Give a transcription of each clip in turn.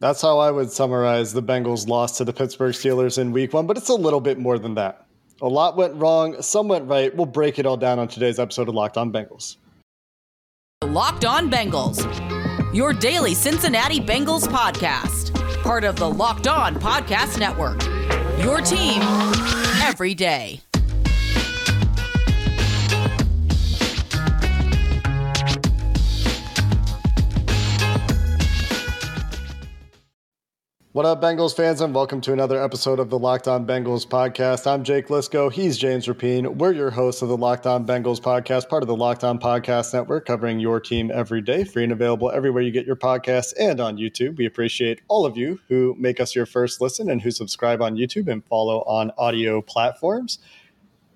That's how I would summarize the Bengals' loss to the Pittsburgh Steelers in week one, but it's a little bit more than that. A lot went wrong, some went right. We'll break it all down on today's episode of Locked On Bengals. Locked On Bengals, your daily Cincinnati Bengals podcast, part of the Locked On Podcast Network. Your team every day. What up, Bengals fans, and welcome to another episode of the Locked On Bengals podcast. I'm Jake Liscow. He's James Rapien. We're your hosts of the Locked On Bengals podcast, part of the Locked On Podcast Network, covering your team every day, free and available everywhere you get your podcasts and on YouTube. We appreciate all of you who make us your first listen and who subscribe on YouTube and follow on audio platforms.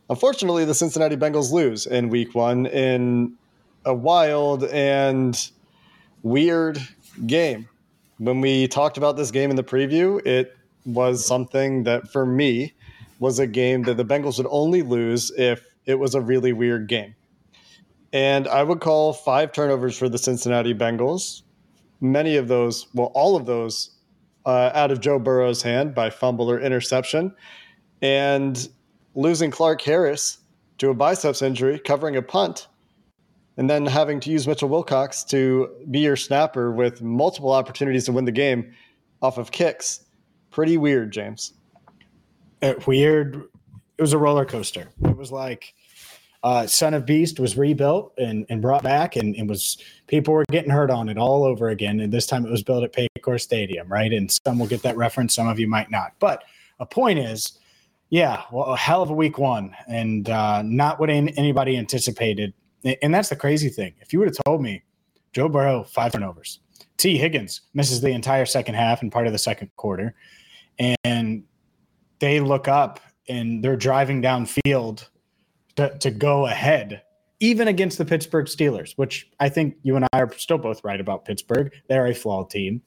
Unfortunately, the Cincinnati Bengals lose in week one in a wild and weird game when we talked about this game in the preview, it was something that for me was a game that the Bengals would only lose if it was a really weird game. And I would call five turnovers for the Cincinnati Bengals. Many of those, well, all of those uh, out of Joe Burrow's hand by fumble or interception. And losing Clark Harris to a biceps injury, covering a punt and then having to use Mitchell Wilcox to be your snapper with multiple opportunities to win the game off of kicks. Pretty weird, James. Uh, weird. It was a roller coaster. It was like uh, Son of Beast was rebuilt and, and brought back, and it was people were getting hurt on it all over again. And this time it was built at Paycor Stadium, right? And some will get that reference, some of you might not. But a point is, yeah, well, a hell of a week one, and uh, not what anybody anticipated and that's the crazy thing. If you would have told me Joe Burrow, five turnovers, Tee Higgins misses the entire second half and part of the second quarter, and they look up and they're driving downfield to, to go ahead, even against the Pittsburgh Steelers, which I think you and I are still both right about Pittsburgh. They're a flawed team.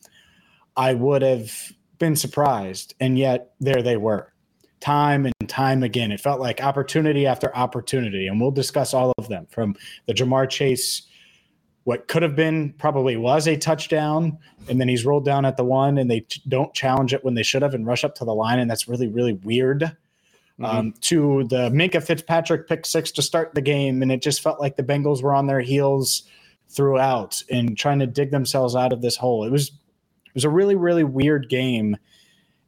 I would have been surprised, and yet there they were time and time again. It felt like opportunity after opportunity, and we'll discuss all of them from the Ja'Marr Chase, what could have been probably was a touchdown, and then he's rolled down at the one, and they don't challenge it when they should have and rush up to the line, and that's really really weird. Mm-hmm. Um, to the Minkah Fitzpatrick pick six to start the game, and it just felt like the Bengals were on their heels throughout and trying to dig themselves out of this hole. It was it was a really really weird game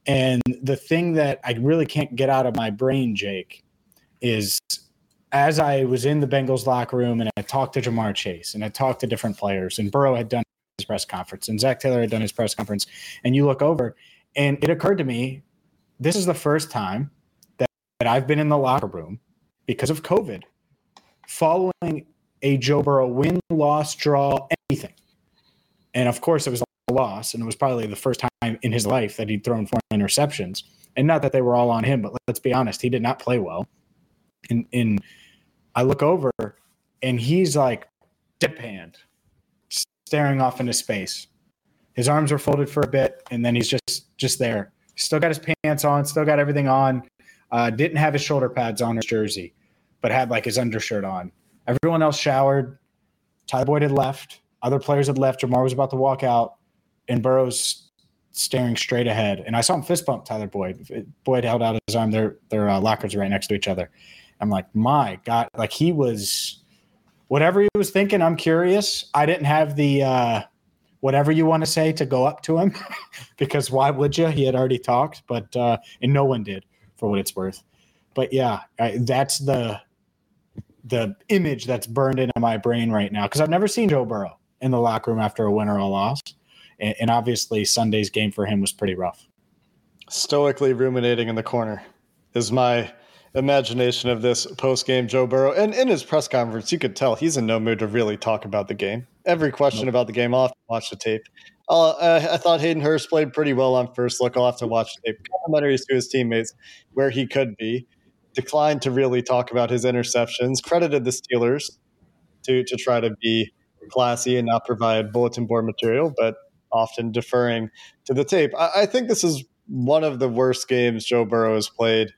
and the thing that I really can't get out of my brain, Jake, is as I was in the Bengals locker room and I talked to Ja'Marr Chase and I talked to different players, and Burrow had done his press conference and Zac Taylor had done his press conference, and you look over, and it occurred to me this is the first time that, that I've been in the locker room because of COVID following a Joe Burrow win, loss, draw, anything. And of course, it was loss, and it was probably the first time in his life that he'd thrown four interceptions. And not that they were all on him, but let's be honest, he did not play well. And, and I look over and he's like deadpanned, staring off into space. His arms are folded for a bit, and then he's just just there. Still got his pants on, still got everything on. Uh, didn't have his shoulder pads on his jersey, but had like his undershirt on. Everyone else showered. Ty Boyd had left. Other players had left. Ja'Marr was about to walk out, and Burrows staring straight ahead. And I saw him fist bump Tyler Boyd. Boyd held out his arm. Their their uh, lockers are right next to each other. I'm like, my God, like he was whatever he was thinking. I'm curious. I didn't have the uh, whatever you want to say to go up to him because why would you? He had already talked, but uh, and no one did for what it's worth. But yeah, I, that's the the image that's burned into my brain right now because I've never seen Joe Burrow in the locker room after a win or a loss and, and obviously Sunday's game for him was pretty rough. Stoically ruminating in the corner is my imagination of this post game Joe Burrow. And in his press conference, you could tell he's in no mood to really talk about the game. Every question nope. about the game, I'll have to watch the tape. uh, I thought Hayden Hurst played pretty well on first look. I'll have to watch tape. Complimentaries to his teammates where he could be. Declined to really talk about his interceptions. Credited the Steelers to to try to be classy and not provide bulletin board material, but often deferring to the tape. I, I think this is one of the worst games Joe Burrow has played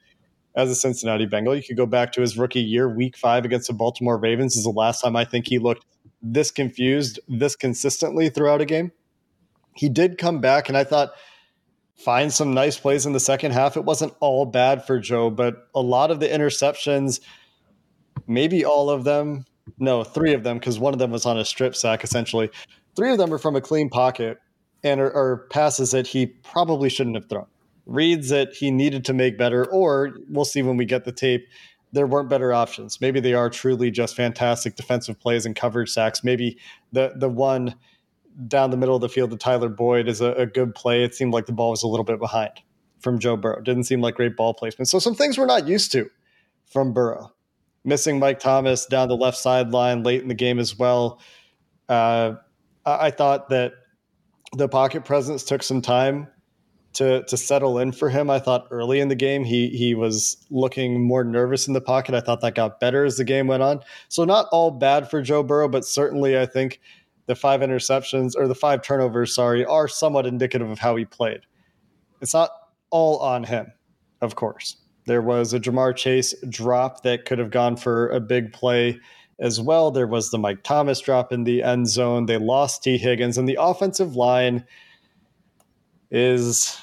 as a Cincinnati Bengal. You could go back to his rookie year, week five against the Baltimore Ravens, is the last time I think he looked this confused, this consistently throughout a game. He did come back, and I thought find some nice plays in the second half. It wasn't all bad for Joe, but a lot of the interceptions, maybe all of them, no, three of them, because one of them was on a strip sack essentially. Three of them are from a clean pocket and are, are passes that he probably shouldn't have thrown reads that he needed to make better, or we'll see when we get the tape. There weren't better options. Maybe they are truly just fantastic defensive plays and coverage sacks. Maybe the the one down the middle of the field to Tyler Boyd is a, a good play. It seemed like the ball was a little bit behind from Joe Burrow. Didn't seem like great ball placement. So some things we're not used to from Burrow. Missing Mike Thomas down the left sideline late in the game as well. Uh, I thought that the pocket presence took some time to to settle in for him. I thought early in the game he he was looking more nervous in the pocket. I thought that got better as the game went on. So not all bad for Joe Burrow, but certainly I think the five interceptions or the five turnovers, sorry, are somewhat indicative of how he played. It's not all on him, of course. There was a Ja'Marr Chase drop that could have gone for a big play as well. There was the Mike Thomas drop in the end zone. They lost Tee Higgins, and the offensive line is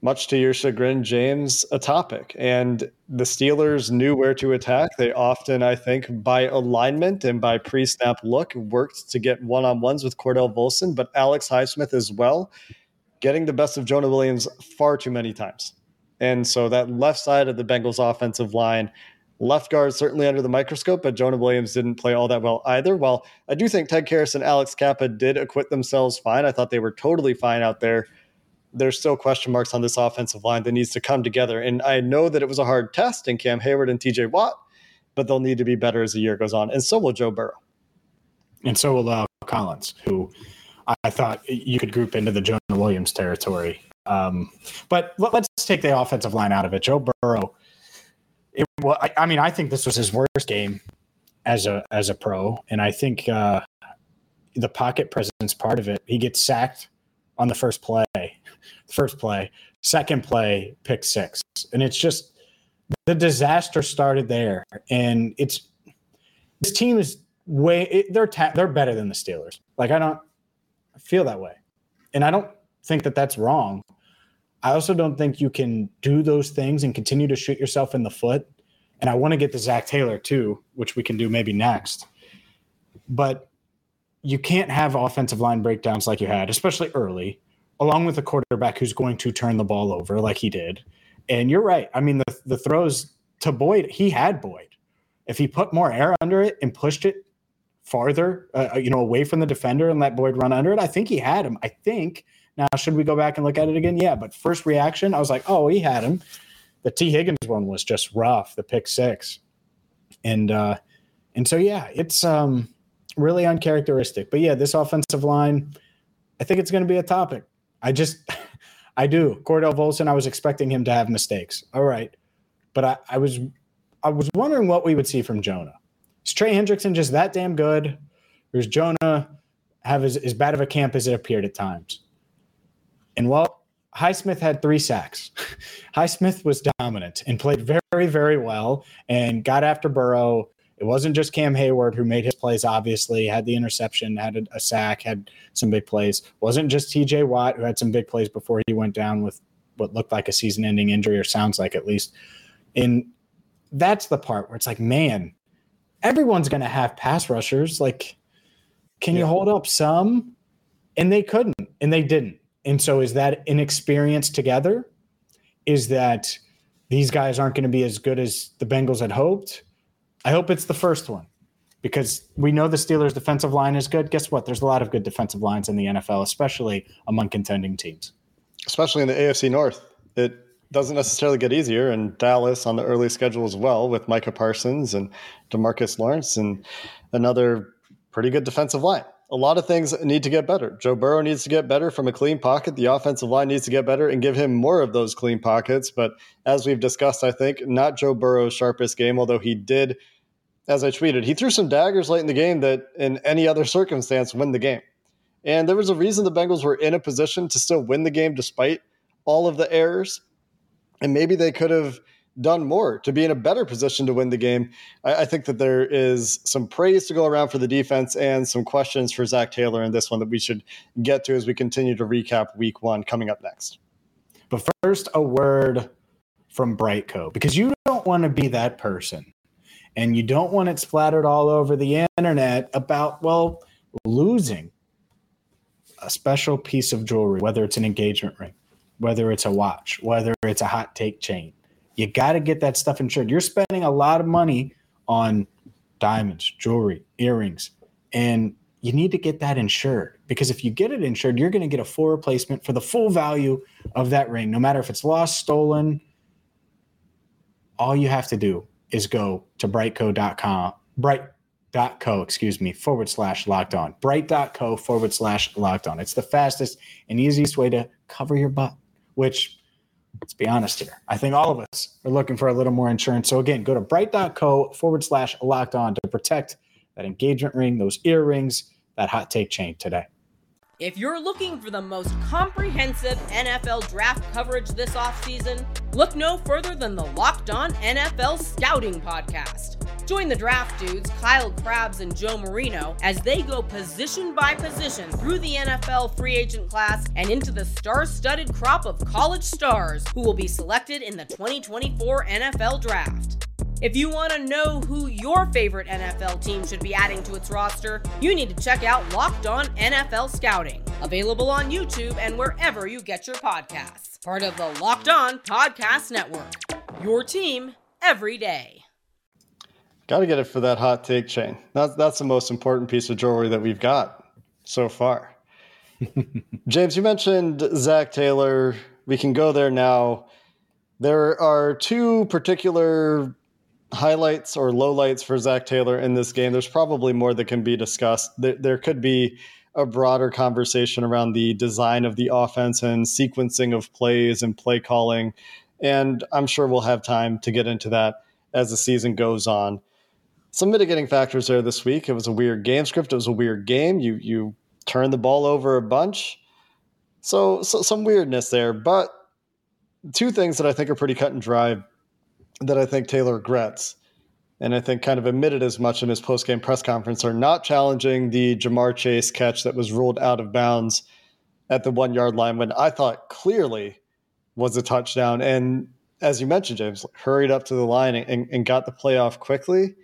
much to your chagrin, James, a topic. And the Steelers knew where to attack. They often, I think, by alignment and by pre snap look, worked to get one on ones with Cordell Volson, but Alex Highsmith as well, getting the best of Jonah Williams far too many times. And so that left side of the Bengals offensive line, left guard certainly under the microscope, but Jonah Williams didn't play all that well either. While I do think Ted Karras and Alex Cappa did acquit themselves fine, I thought they were totally fine out there there's still question marks on this offensive line that needs to come together. And I know that it was a hard test in Cam Hayward and TJ Watt, but they'll need to be better as the year goes on. And so will Joe Burrow. And so will uh, Collins, who I thought you could group into the Jonah Williams territory. Um, but let's take the offensive line out of it. Joe Burrow. It, well, I, I, mean, I think this was his worst game as a as a pro, and I think uh, the pocket presence part of it. He gets sacked on the first play, first play, second play, pick six. And it's just the disaster started there. And it's this team is way it, they're ta- they're better than the Steelers. Like I don't feel that way. And I don't think that that's wrong. I also don't think you can do those things and continue to shoot yourself in the foot. And I want to get to Zac Taylor too, which we can do maybe next. But you can't have offensive line breakdowns like you had, especially early, along with a quarterback who's going to turn the ball over like he did. And you're right. I mean, the, the throws to Boyd, he had Boyd. If he put more air under it and pushed it farther, uh, uh, you know, away from the defender and let Boyd run under it, I think he had him. I think. Now, should we go back and look at it again? Yeah. But first reaction, I was like, oh, he had him. The Tee Higgins one was just rough, the pick six. And, uh, and so, yeah, it's, um, really uncharacteristic. But yeah, this offensive line, I think it's going to be a topic. I just, I do. Cordell Volson, I was expecting him to have mistakes. All right, but I, I was, I was wondering what we would see from Jonah. Is Trey Hendrickson just that damn good, or does Jonah have as, as bad of a camp as it appeared at times? And well, Highsmith had three sacks. Highsmith was dominant and played very, very well and got after Burrow it wasn't just Cam Hayward who made his plays, obviously, had the interception, had a, a sack, had some big plays. It wasn't just TJ Watt who had some big plays before he went down with what looked like a season ending injury, or sounds like at least. And that's the part where it's like, man, everyone's going to have pass rushers. Like, can yeah. you hold up some? And they couldn't, and they didn't. And so, is that inexperience together? Is that these guys aren't going to be as good as the Bengals had hoped? I hope it's the first one because we know the Steelers' defensive line is good. Guess what? There's a lot of good defensive lines in the NFL, especially among contending teams. Especially in the AFC North. It doesn't necessarily get easier, and Dallas on the early schedule as well with Micah Parsons and Demarcus Lawrence and another pretty good defensive line. A lot of things need to get better. Joe Burrow needs to get better from a clean pocket. The offensive line needs to get better and give him more of those clean pockets. But as we've discussed, I think not Joe Burrow's sharpest game, although he did, as I tweeted, he threw some daggers late in the game that in any other circumstance win the game. And there was a reason the Bengals were in a position to still win the game despite all of the errors. And maybe they could have done more to be in a better position to win the game. I, I, think that there is some praise to go around for the defense and some questions for Zac Taylor in this one that we should get to as we continue to recap week one coming up next. But first, a word from BriteCo because you don't want to be that person and you don't want it splattered all over the internet about, well, losing a special piece of jewelry, whether it's an engagement ring, whether it's a watch, whether it's a hot take chain you got to get that stuff insured. You're spending a lot of money on diamonds, jewelry, earrings, and you need to get that insured because if you get it insured, you're going to get a full replacement for the full value of that ring, no matter if it's lost, stolen. All you have to do is go to briteco.com, brite.co, excuse me, forward slash locked on, brite.co forward slash locked on. It's the fastest and easiest way to cover your butt, which let's be honest here. I think all of us are looking for a little more insurance. So again, go to brite.co forward slash locked on to protect that engagement ring, those earrings, that hot take chain today. If you're looking for the most comprehensive NFL draft coverage this offseason, look no further than the Locked On NFL Scouting Podcast. Join the draft dudes, Kyle Crabbs and Joe Marino, as they go position by position through the NFL free agent class and into the star studded crop of college stars who will be selected in the 2024 NFL Draft. If you want to know who your favorite NFL team should be adding to its roster, you need to check out Locked On NFL Scouting, available on YouTube and wherever you get your podcasts. Part of the Locked On Podcast Network. Your team every day. Got to get it for that hot take chain. That's that's the most important piece of jewelry that we've got so far. James, you mentioned Zac Taylor. We can go there now. There are two particular highlights or lowlights for Zac Taylor in this game. There's probably more that can be discussed. There, there could be a broader conversation around the design of the offense and sequencing of plays and play calling. And I'm sure we'll have time to get into that as the season goes on. Some mitigating factors there this week. It was a weird game script. It was a weird game. You you turned the ball over a bunch. So, so some weirdness there. But two things that I think are pretty cut and dry that I think Taylor regrets, and I think kind of admitted as much in his post-game press conference, are not challenging the Ja'Marr Chase catch that was ruled out of bounds at the one yard line when I thought clearly was a touchdown. And as you mentioned, James, hurried up to the line and, and got the play off quickly.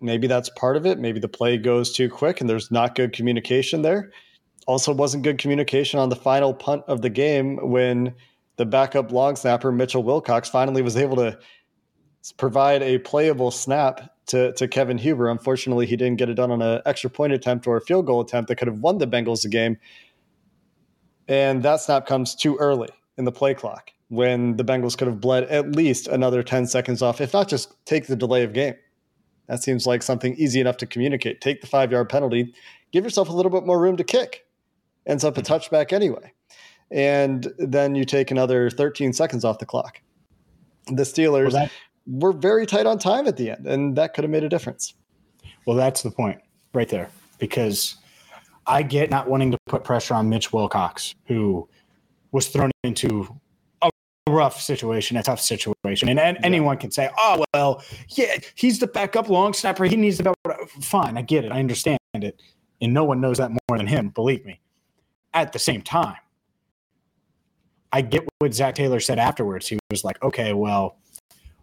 Maybe that's part of it. Maybe the play goes too quick and there's not good communication there. Also, wasn't good communication on the final punt of the game when the backup long snapper Mitchell Wilcox finally was able to provide a playable snap to, to Kevin Huber. Unfortunately, he didn't get it done on an extra point attempt or a field goal attempt that could have won the Bengals the game. And that snap comes too early in the play clock when the Bengals could have bled at least another 10 seconds off, if not just take the delay of game. That seems like something easy enough to communicate. Take the five yard penalty, give yourself a little bit more room to kick. Ends up a mm-hmm. touchback anyway and then you take another 13 seconds off the clock. The Steelers well, that, were very tight on time at the end, and that could have made a difference. Well, that's the point right there, because I get not wanting to put pressure on Mitch Wilcox, who was thrown into a rough situation, a tough situation. And, and yeah. anyone can say, oh, well, yeah, he's the backup long snapper. He needs the Fine, I get it. I understand it. And no one knows that more than him, believe me. At the same time, I get what Zac Taylor said afterwards. He was like, okay, well,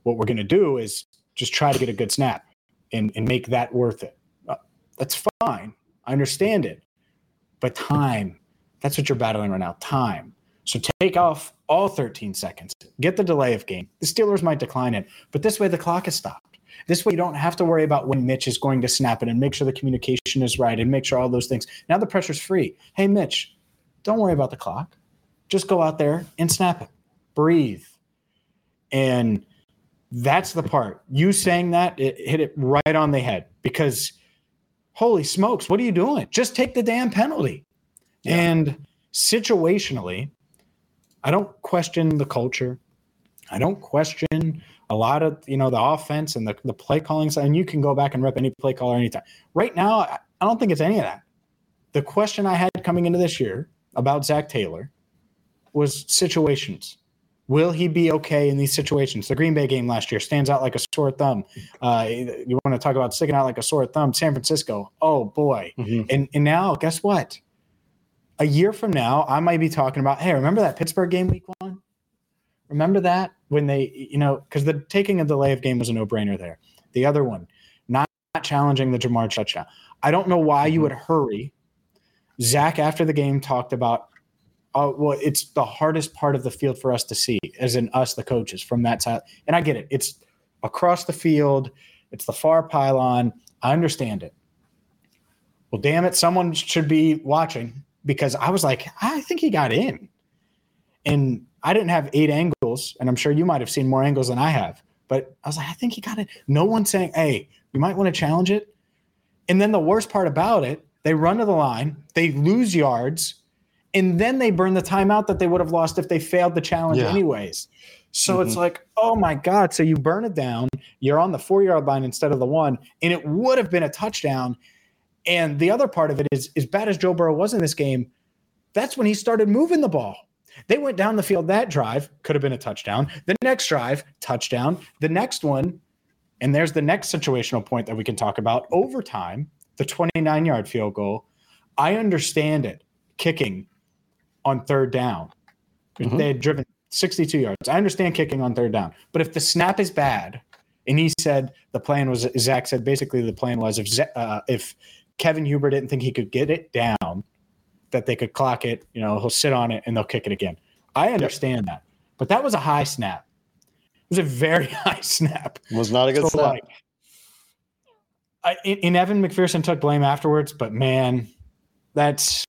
what we're going to do is just try to get a good snap and, and make that worth it. Uh, that's fine. I understand it. But time, that's what you're battling right now time. So take off all 13 seconds, get the delay of game. The Steelers might decline it, but this way the clock is stopped. This way you don't have to worry about when Mitch is going to snap it and make sure the communication is right and make sure all those things. Now the pressure's free. Hey, Mitch, don't worry about the clock. Just go out there and snap it. Breathe. And that's the part. You saying that, it hit it right on the head because holy smokes, what are you doing? Just take the damn penalty. Yeah. And situationally, I don't question the culture. I don't question a lot of you know the offense and the, the play calling and you can go back and rep any play caller anytime. Right now, I don't think it's any of that. The question I had coming into this year about Zac Taylor was situations. Will he be okay in these situations? The Green Bay game last year stands out like a sore thumb. Uh, you want to talk about sticking out like a sore thumb? San Francisco. Oh boy! Mm-hmm. And and now guess what? A year from now, I might be talking about. Hey, remember that Pittsburgh game week one? Remember that when they, you know, because the taking a delay of game was a no brainer there. The other one, not, not challenging the Ja'Marr touchdown. I don't know why you mm-hmm. would hurry. Zac after the game talked about, oh, well, it's the hardest part of the field for us to see, as in us, the coaches, from that side. And I get it. It's across the field. It's the far pylon. I understand it. Well, damn it, someone should be watching because I was like, I think he got in. And I didn't have eight angles, and I'm sure you might have seen more angles than I have. But I was like, I think he got it. No one's saying, hey, you might want to challenge it. And then the worst part about it, they run to the line, they lose yards, and then they burn the timeout that they would have lost if they failed the challenge yeah. anyways. So mm-hmm. it's like, oh my God. So you burn it down, you're on the four yard line instead of the one, and it would have been a touchdown. And the other part of it is, as bad as Joe Burrow was in this game, that's when he started moving the ball. They went down the field that drive, could have been a touchdown. The next drive, touchdown. The next one, and there's the next situational point that we can talk about overtime, the 29 yard field goal. I understand it kicking on third down. Mm-hmm. They had driven 62 yards. I understand kicking on third down, but if the snap is bad, and he said the plan was Zac said basically the plan was if uh, if Kevin Huber didn't think he could get it down, that they could clock it. You know, he'll sit on it and they'll kick it again. I understand that, but that was a high snap. It was a very high snap. It was not a good so snap. Like, I, and Evan McPherson took blame afterwards, but man, that's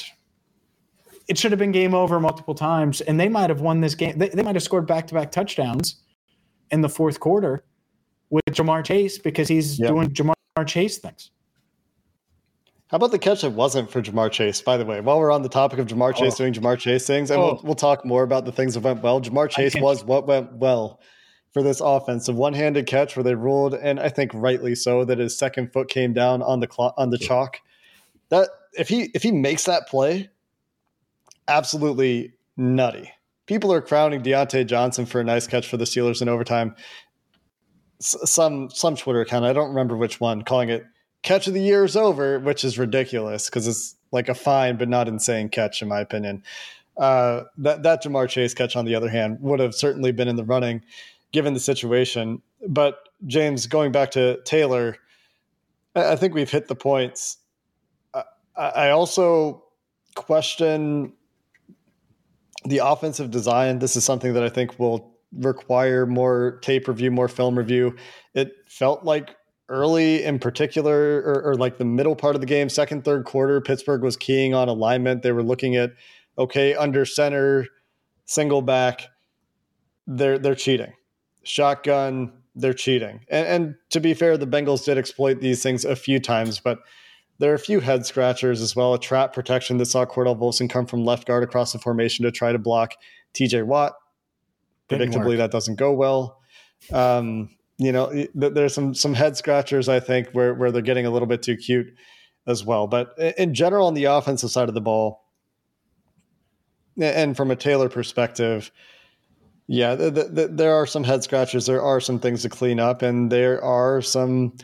it should have been game over multiple times, and they might have won this game. They, they might have scored back to back touchdowns in the fourth quarter with Ja'Marr Chase because he's yep. doing Ja'Marr Chase things. How about the catch that wasn't for Ja'Marr Chase? By the way, while we're on the topic of Ja'Marr Chase oh. doing Ja'Marr Chase things, and oh. we'll, we'll talk more about the things that went well. Ja'Marr Chase was what went well for this offense. A one-handed catch where they ruled, and I think rightly so, that his second foot came down on the clock on the chalk. That if he if he makes that play, absolutely nutty. People are crowning Diontae Johnson for a nice catch for the Steelers in overtime. S- some some Twitter account, I don't remember which one, calling it catch of the year is over, which is ridiculous because it's like a fine but not insane catch in my opinion. Uh, that that Ja'Marr Chase catch, on the other hand, would have certainly been in the running given the situation. But James, going back to Taylor, I, I think we've hit the points. I, I also question the offensive design. This is something that I think will require more tape review, more film review. It felt like early in particular, or, or, like the middle part of the game, second, third quarter, Pittsburgh was keying on alignment. They were looking at, okay, under center, single back, they're they're cheating. Shotgun, they're cheating. And, and to be fair, the Bengals did exploit these things a few times, but there are a few head scratchers as well. A trap protection that saw Cordell Volson come from left guard across the formation to try to block TJ Watt. Predictably, that doesn't go well. Um, you know, there's some some head scratchers I think where where they're getting a little bit too cute as well. But in general, on the offensive side of the ball, and from a Taylor perspective, yeah, the, the, there are some head scratchers. There are some things to clean up, and there are some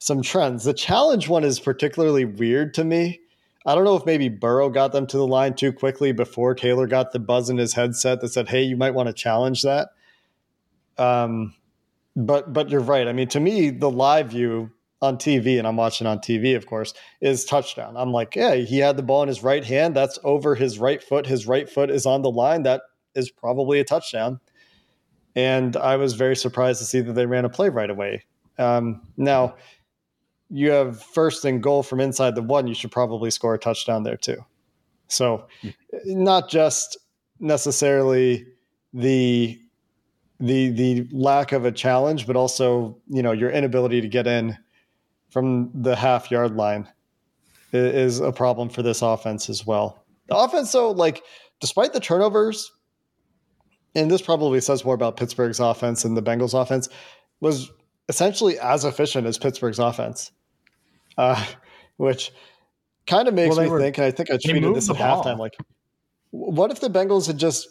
some trends. The challenge one is particularly weird to me. I don't know if maybe Burrow got them to the line too quickly before Taylor got the buzz in his headset that said, "Hey, you might want to challenge that." Um, but but you're right. I mean, to me, the live view on TV, and I'm watching on TV, of course, is touchdown. I'm like, yeah, he had the ball in his right hand. That's over his right foot. His right foot is on the line. That is probably a touchdown. And I was very surprised to see that they ran a play right away. Um, now, you have first and goal from inside the one. You should probably score a touchdown there too. So, not just necessarily the the the lack of a challenge, but also you know your inability to get in from the half yard line is a problem for this offense as well. The offense, though, like despite the turnovers, and this probably says more about Pittsburgh's offense and the Bengals offense, was essentially as efficient as Pittsburgh's offense, uh, which kind of makes well, me were, think, and I think I tweeted this at halftime, like, what if the Bengals had just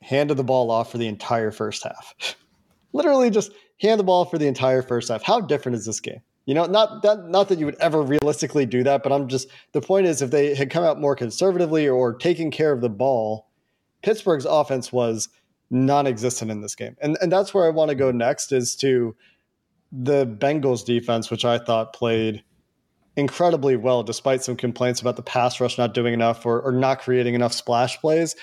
handed the ball off for the entire first half? Literally just hand the ball for the entire first half. How different is this game? You know, not that not that you would ever realistically do that, but I'm just the point is if they had come out more conservatively or taking care of the ball, Pittsburgh's offense was non-existent in this game. And and that's where I want to go next is to the Bengals defense, which I thought played incredibly well despite some complaints about the pass rush not doing enough or, or not creating enough splash plays.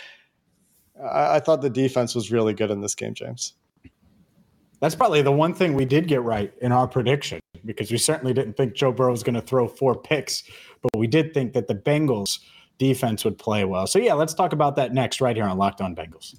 I, I thought the defense was really good in this game, James. That's probably the one thing we did get right in our prediction because we certainly didn't think Joe Burrow was going to throw four picks, but we did think that the Bengals defense would play well. So yeah, let's talk about that next right here on Locked On Bengals.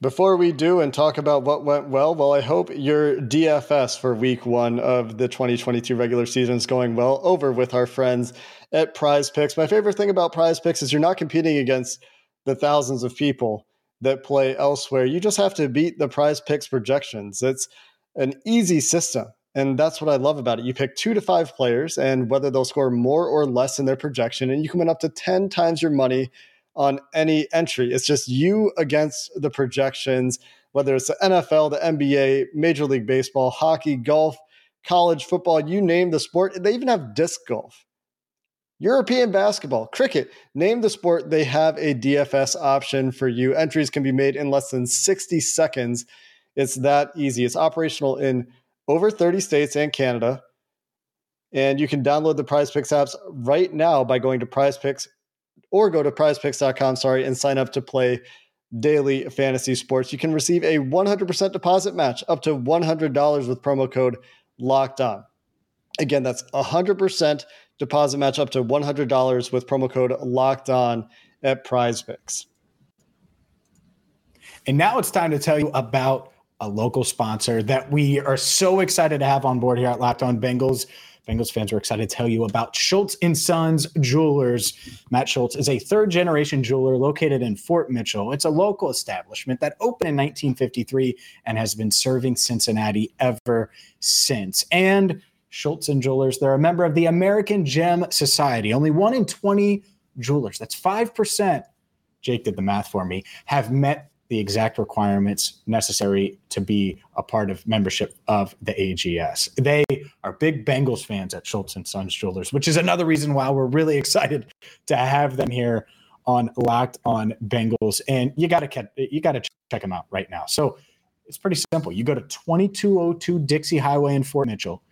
Before we do and talk about what went well, well, I hope your DFS for week one of the 2022 regular season is going well over with our friends at Prize Picks. My favorite thing about Prize Picks is you're not competing against the thousands of people that play elsewhere. You just have to beat the prize picks projections. It's an easy system. And that's what I love about it. You pick two to five players, and whether they'll score more or less in their projection, and you can win up to 10 times your money on any entry. It's just you against the projections, whether it's the NFL, the NBA, Major League Baseball, hockey, golf, college football, you name the sport. They even have disc golf. European basketball, cricket, name the sport, they have a DFS option for you. Entries can be made in less than 60 seconds. It's that easy. It's operational in over 30 states and Canada. And you can download the Prize Picks apps right now by going to Prize Picks or go to prizepicks.com, sorry, and sign up to play daily fantasy sports. You can receive a 100% deposit match up to $100 with promo code locked on. Again, that's 100% deposit match up to $100 with promo code locked on at prize picks. And now it's time to tell you about a local sponsor that we are so excited to have on board here at Locked On Bengals. Bengals fans are excited to tell you about Schultz and Sons Jewelers. Matt Schultz is a third generation jeweler located in Fort Mitchell. It's a local establishment that opened in 1953 and has been serving Cincinnati ever since. And Schultz and Jewelers. They're a member of the American Gem Society. Only one in 20 jewelers, that's 5%, Jake did the math for me, have met the exact requirements necessary to be a part of membership of the AGS. They are big Bengals fans at Schultz and Sons Jewelers, which is another reason why we're really excited to have them here on Locked on Bengals. And you got to you got to check them out right now. So it's pretty simple. You go to 2202 Dixie Highway in Fort Mitchell.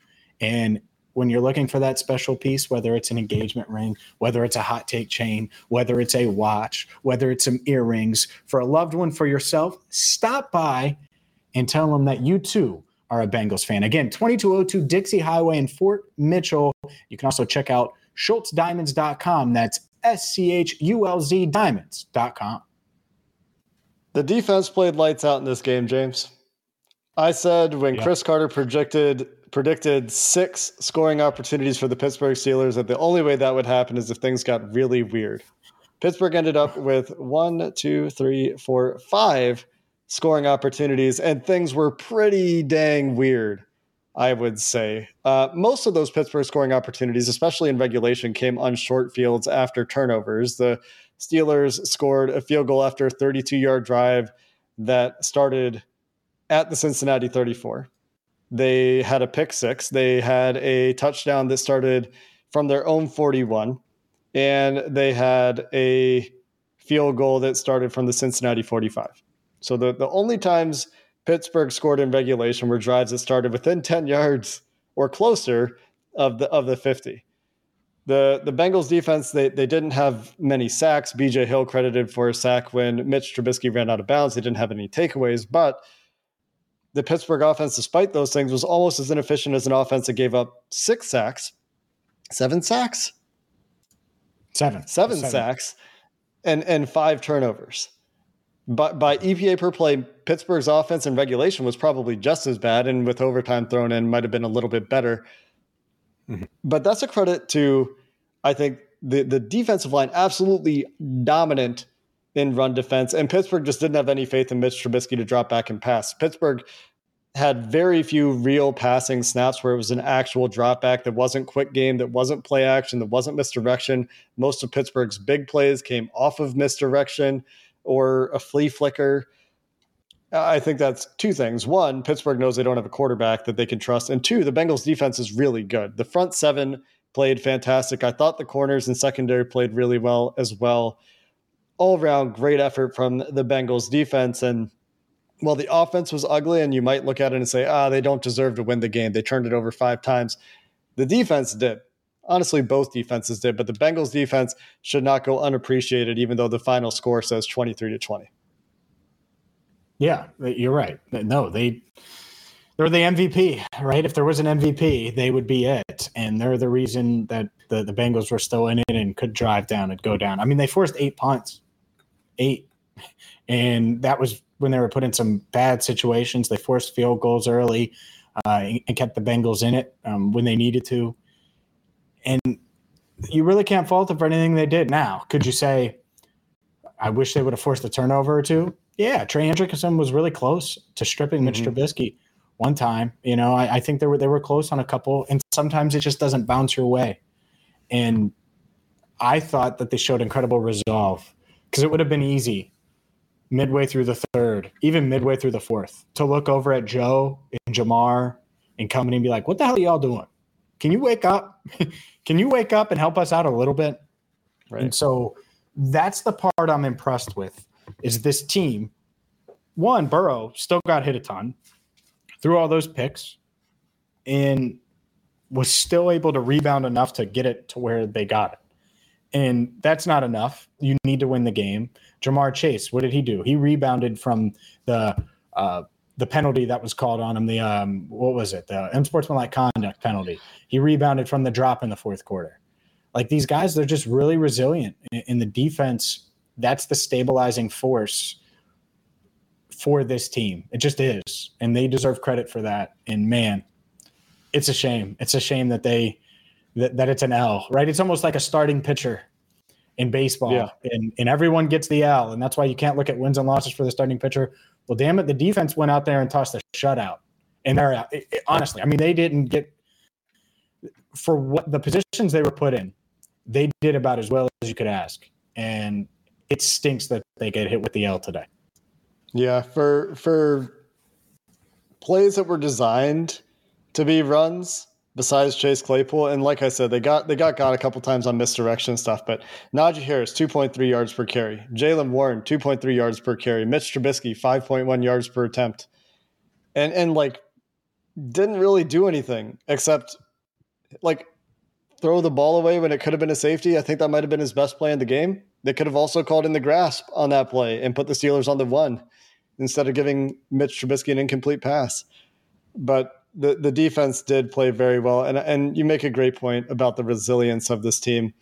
And when you're looking for that special piece, whether it's an engagement ring, whether it's a hot take chain, whether it's a watch, whether it's some earrings for a loved one, for yourself, stop by and tell them that you too are a Bengals fan. Again, 2202 Dixie Highway in Fort Mitchell. You can also check out schultzdiamonds.com. That's S C H U L Z diamonds.com. The defense played lights out in this game, James. I said when yeah. Cris Carter projected predicted six scoring opportunities for the Pittsburgh Steelers that the only way that would happen is if things got really weird. Pittsburgh ended up with one, two, three, four, five scoring opportunities, and things were pretty dang weird, I would say. Uh, most of those Pittsburgh scoring opportunities, especially in regulation, came on short fields after turnovers. The Steelers scored a field goal after a 32 yard drive that started at the Cincinnati 34. They had a pick six. They had a touchdown that started from their own 41. And they had a field goal that started from the Cincinnati 45. So the, the only times Pittsburgh scored in regulation were drives that started within 10 yards or closer of the of the 50. The the Bengals defense, they, they didn't have many sacks. BJ Hill credited for a sack when Mitch Trubisky ran out of bounds. They didn't have any takeaways, but the Pittsburgh offense, despite those things, was almost as inefficient as an offense that gave up six sacks, seven sacks, seven, seven, seven. sacks, and and five turnovers. But by EPA per play, Pittsburgh's offense in regulation was probably just as bad, and with overtime thrown in, might have been a little bit better. Mm-hmm. But that's a credit to, I think, the, the defensive line absolutely dominant in run defense, and Pittsburgh just didn't have any faith in Mitch Trubisky to drop back and pass. Pittsburgh had very few real passing snaps where it was an actual drop back that wasn't quick game, that wasn't play action, that wasn't misdirection. Most of Pittsburgh's big plays came off of misdirection or a flea flicker. I think that's two things. One, Pittsburgh knows they don't have a quarterback that they can trust. And two, the Bengals defense is really good. The front seven played fantastic. I thought the corners and secondary played really well as well. All around great effort from the Bengals defense. And well, the offense was ugly, and you might look at it and say, ah, they don't deserve to win the game. They turned it over five times. The defense did. Honestly, both defenses did, but the Bengals defense should not go unappreciated, even though the final score says 23 to 20. Yeah, you're right. No, they they're the MVP, right? If there was an MVP, they would be it. And they're the reason that the, the Bengals were still in it and could drive down and go down. I mean, they forced eight punts. Eight. And that was when they were put in some bad situations. They forced field goals early uh, and kept the Bengals in it um, when they needed to. And you really can't fault them for anything they did. Now, could you say, I wish they would have forced a turnover or two? Yeah, Trey Hendrickson was really close to stripping mm-hmm. Mitch Trubisky one time. You know, I, I, think they were they were close on a couple, and sometimes it just doesn't bounce your way. And I thought that they showed incredible resolve because it would have been easy midway through the third, even midway through the fourth, to look over at Joe and Ja'Marr and come in and be like, "What the hell are y'all doing? Can you wake up? Can you wake up and help us out a little bit?" Right. And so that's the part I'm impressed with is this team. One, Burrow still got hit a ton, through all those picks, and was still able to rebound enough to get it to where they got it. And that's not enough. You need to win the game. Ja'Marr Chase, what did he do? He rebounded from the uh, the penalty that was called on him. The um, what was it? The unsportsmanlike conduct penalty. He rebounded from the drop in the fourth quarter. Like these guys, they're just really resilient in the defense. That's the stabilizing force for this team. It just is, and they deserve credit for that. And man, it's a shame. It's a shame that they that, that it's an L, right? It's almost like a starting pitcher in baseball, yeah. and and everyone gets the L, and that's why you can't look at wins and losses for the starting pitcher. Well, damn it, the defense went out there and tossed a shutout, and they're out. It, it, honestly, I mean, they didn't get for what the positions they were put in. They did about as well as you could ask, and it stinks that they get hit with the L today. Yeah, for for plays that were designed to be runs, besides Chase Claypool. And like I said, they got they got got a couple times on misdirection stuff. But Najee Harris, 2.3 yards per carry. Jaylen Warren, 2.3 yards per carry. Mitch Trubisky, 5.1 yards per attempt. And and like didn't really do anything except like throw the ball away when it could have been a safety. I think that might have been his best play in the game. They could have also called in the grasp on that play and put the Steelers on the one instead of giving Mitch Trubisky an incomplete pass. But the the defense did play very well, and and you make a great point about the resilience of this team.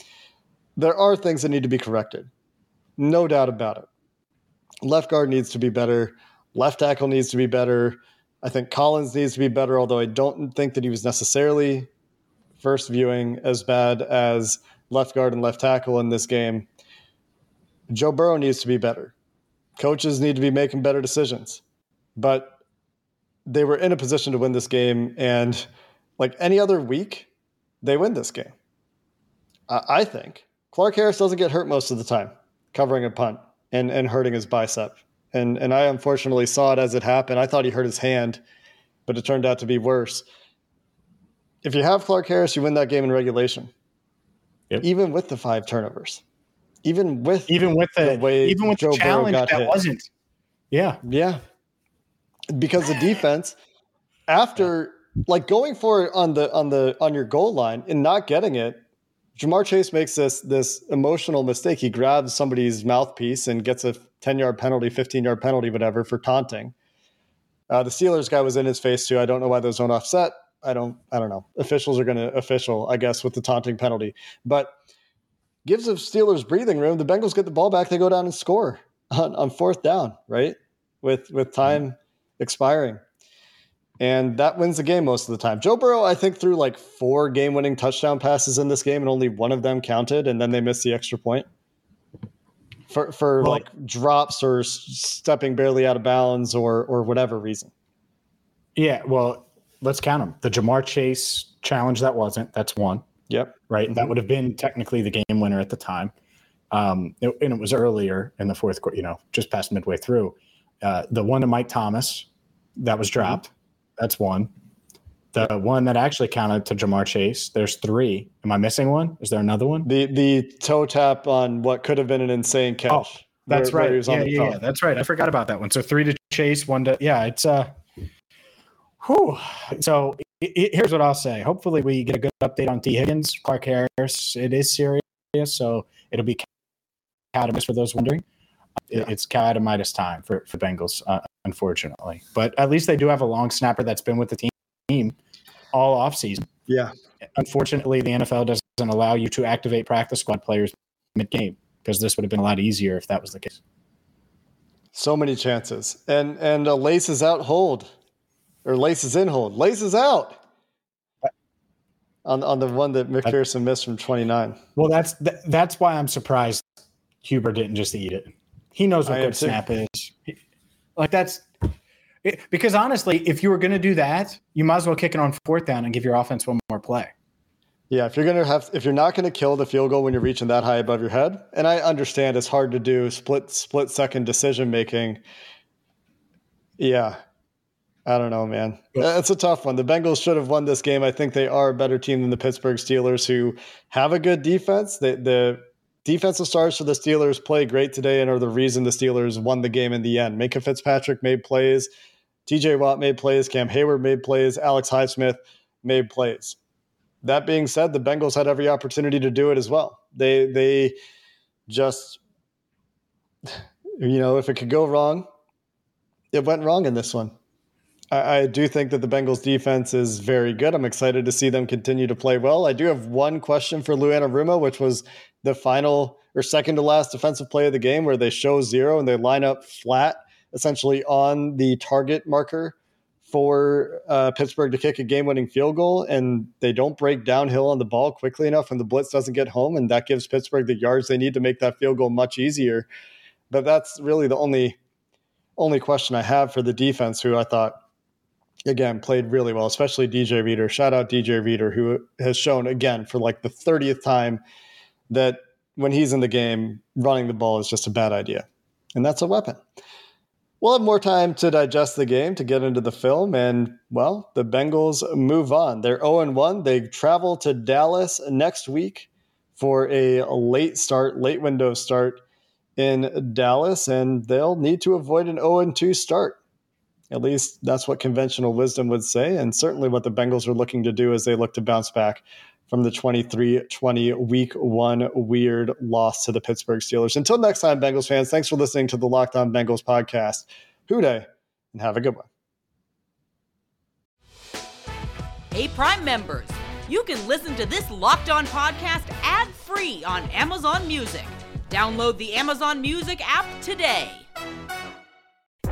There are things that need to be corrected, no doubt about it. Left guard needs to be better. Left tackle needs to be better. I think Collins needs to be better, although I don't think that he was necessarily first viewing as bad as left guard and left tackle in this game. Joe Burrow needs to be better. Coaches need to be making better decisions. But they were in a position to win this game, and like any other week, they win this game. I think Clark Harris doesn't get hurt most of the time covering a punt and and hurting his bicep, and and I unfortunately saw it as it happened. I thought he hurt his hand, but it turned out to be worse. If you have Clark Harris, you win that game in regulation, yep. even with the five turnovers, even with even with the, the way even with Joe the challenge that hit. wasn't. Yeah, yeah, because the defense after like going for it on the on the on your goal line and not getting it Ja'Marr Chase makes this this emotional mistake. He grabs somebody's mouthpiece and gets a 10 yard penalty, 15 yard penalty, whatever, for taunting. Uh, the Steelers guy was in his face too. I don't know why those don't offset. I don't I don't know. Officials are going to official, I guess, with the taunting penalty. But gives the Steelers breathing room. The Bengals get the ball back. They go down and score on, on fourth down, right? With with time expiring. And that wins the game most of the time. Joe Burrow, I think, threw like four game winning touchdown passes in this game, and only one of them counted, and then they missed the extra point for, for well, like drops or stepping barely out of bounds or, or whatever reason. Yeah, well, let's count them. The Ja'Marr Chase challenge, that wasn't. That's one. Yep. Right. Mm-hmm. That would have been technically the game winner at the time. Um, it, and it was earlier in the fourth quarter, you know, just past midway through. Uh, the one to Mike Thomas that was dropped. That's one. The one that actually counted to Ja'Marr Chase. There's three. Am I missing one? Is there another one? The the toe tap on what could have been an insane catch. Oh, that's where, right. Where yeah, yeah, yeah, that's right. I forgot about that one. So three to Chase, one to yeah. It's uh, whew. So it, it, here's what I'll say. Hopefully, we get a good update on Tee Higgins, Clark Harris. It is serious, so it'll be Cal Adomitis for those wondering. Yeah. It's Cal Adomitis time for for Bengals, uh, unfortunately. But at least they do have a long snapper that's been with the team all offseason. Yeah. Unfortunately, the NFL doesn't allow you to activate practice squad players mid game because this would have been a lot easier if that was the case. So many chances, and and uh, a laces out hold, or laces in hold, laces out on on the one that McPherson missed from 29. Well, that's that's why I'm surprised Huber didn't just eat it. He knows what good snap is. Like that's it, because honestly, if you were going to do that, you might as well kick it on fourth down and give your offense one more play. Yeah, if you're gonna have, if you're not gonna kill the field goal when you're reaching that high above your head, and I understand it's hard to do split split second decision making. Yeah, I don't know, man. It's a tough one. The Bengals should have won this game. I think they are a better team than the Pittsburgh Steelers, who have a good defense. The, the defensive stars for the Steelers play great today and are the reason the Steelers won the game in the end. Minkah Fitzpatrick made plays. TJ Watt made plays, Cam Heyward made plays, Alex Highsmith made plays. That being said, the Bengals had every opportunity to do it as well. They they just you know, if it could go wrong, it went wrong in this one. I, do think that the Bengals defense is very good. I'm excited to see them continue to play well. I do have one question for Lou Anarumo, which was the final or second to last defensive play of the game where they show zero and they line up flat essentially on the target marker for uh, Pittsburgh to kick a game winning field goal, and they don't break downhill on the ball quickly enough, and the blitz doesn't get home, and that gives Pittsburgh the yards they need to make that field goal much easier. But that's really the only only question I have for the defense, who I thought again played really well, especially DJ Reader. Shout out DJ Reader, who has shown again for like the 30th time that when he's in the game, running the ball is just a bad idea. And that's a weapon. We'll have more time to digest the game, to get into the film, and well, the Bengals move on. They're 0 1. They travel to Dallas next week for a late start, late window start in Dallas, and they'll need to avoid an 0 2 start. At least that's what conventional wisdom would say, and certainly what the Bengals are looking to do as they look to bounce back from the 23 20 week one weird loss to the Pittsburgh Steelers. Until next time, Bengals fans, thanks for listening to the Locked On Bengals podcast. Who Dey, and have a good one. Hey, Prime members, you can listen to this Locked On podcast ad free on Amazon Music. Download the Amazon Music app today.